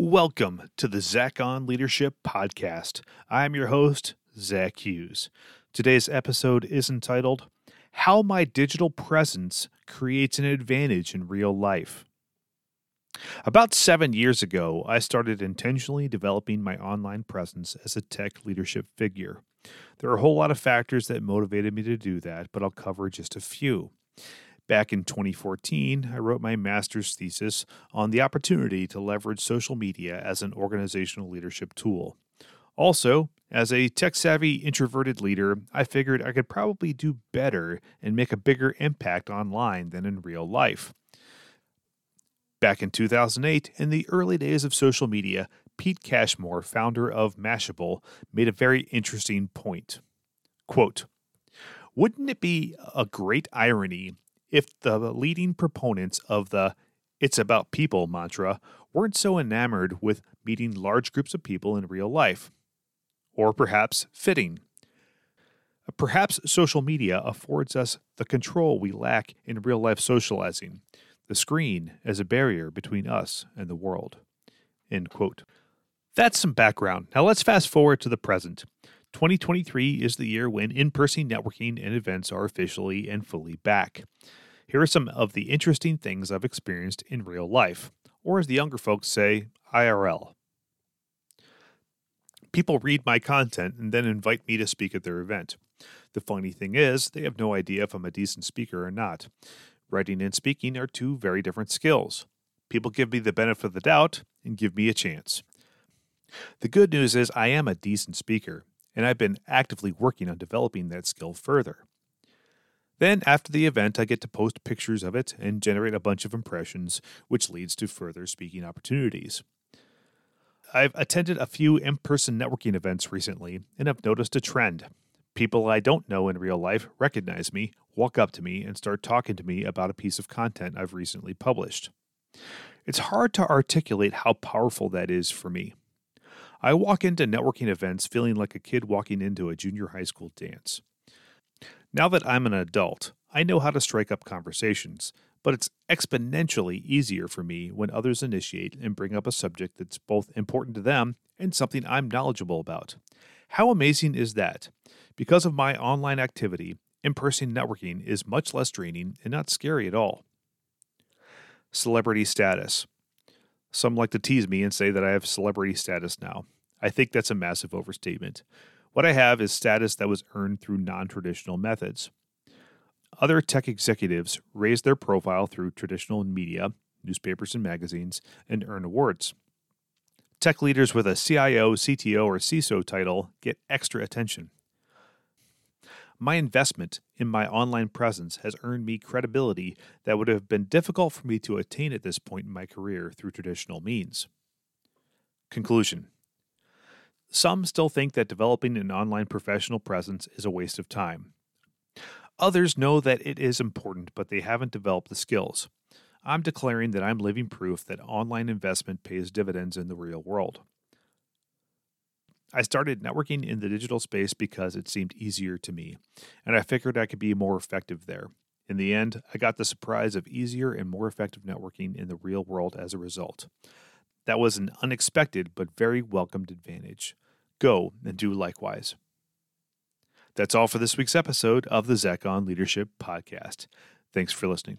Welcome to the Zach on Leadership Podcast. I'm your host, Zach Hughes. Today's episode is entitled How My Digital Presence Creates an Advantage in Real Life. About seven years ago, I started intentionally developing my online presence as a tech leadership figure. There are a whole lot of factors that motivated me to do that, but I'll cover just a few. Back in 2014, I wrote my master's thesis on the opportunity to leverage social media as an organizational leadership tool. Also, as a tech savvy introverted leader, I figured I could probably do better and make a bigger impact online than in real life. Back in 2008, in the early days of social media, Pete Cashmore, founder of Mashable, made a very interesting point. Quote, Wouldn't it be a great irony if the leading proponents of the It's About People mantra weren't so enamored with meeting large groups of people in real life? Or perhaps fitting. Perhaps social media affords us the control we lack in real life socializing the screen as a barrier between us and the world. End quote. That's some background. Now let's fast forward to the present. 2023 is the year when in person networking and events are officially and fully back. Here are some of the interesting things I've experienced in real life, or as the younger folks say, IRL. People read my content and then invite me to speak at their event. The funny thing is, they have no idea if I'm a decent speaker or not. Writing and speaking are two very different skills. People give me the benefit of the doubt and give me a chance. The good news is I am a decent speaker, and I've been actively working on developing that skill further. Then, after the event, I get to post pictures of it and generate a bunch of impressions, which leads to further speaking opportunities. I've attended a few in person networking events recently, and I've noticed a trend. People I don't know in real life recognize me, walk up to me, and start talking to me about a piece of content I've recently published. It's hard to articulate how powerful that is for me. I walk into networking events feeling like a kid walking into a junior high school dance. Now that I'm an adult, I know how to strike up conversations, but it's exponentially easier for me when others initiate and bring up a subject that's both important to them and something I'm knowledgeable about. How amazing is that? Because of my online activity, in person networking is much less draining and not scary at all. Celebrity status. Some like to tease me and say that I have celebrity status now. I think that's a massive overstatement. What I have is status that was earned through non traditional methods. Other tech executives raise their profile through traditional media, newspapers and magazines, and earn awards. Tech leaders with a CIO, CTO, or CISO title get extra attention. My investment in my online presence has earned me credibility that would have been difficult for me to attain at this point in my career through traditional means. Conclusion Some still think that developing an online professional presence is a waste of time. Others know that it is important, but they haven't developed the skills. I'm declaring that I'm living proof that online investment pays dividends in the real world. I started networking in the digital space because it seemed easier to me, and I figured I could be more effective there. In the end, I got the surprise of easier and more effective networking in the real world as a result. That was an unexpected but very welcomed advantage. Go and do likewise. That's all for this week's episode of the Zach on Leadership Podcast. Thanks for listening.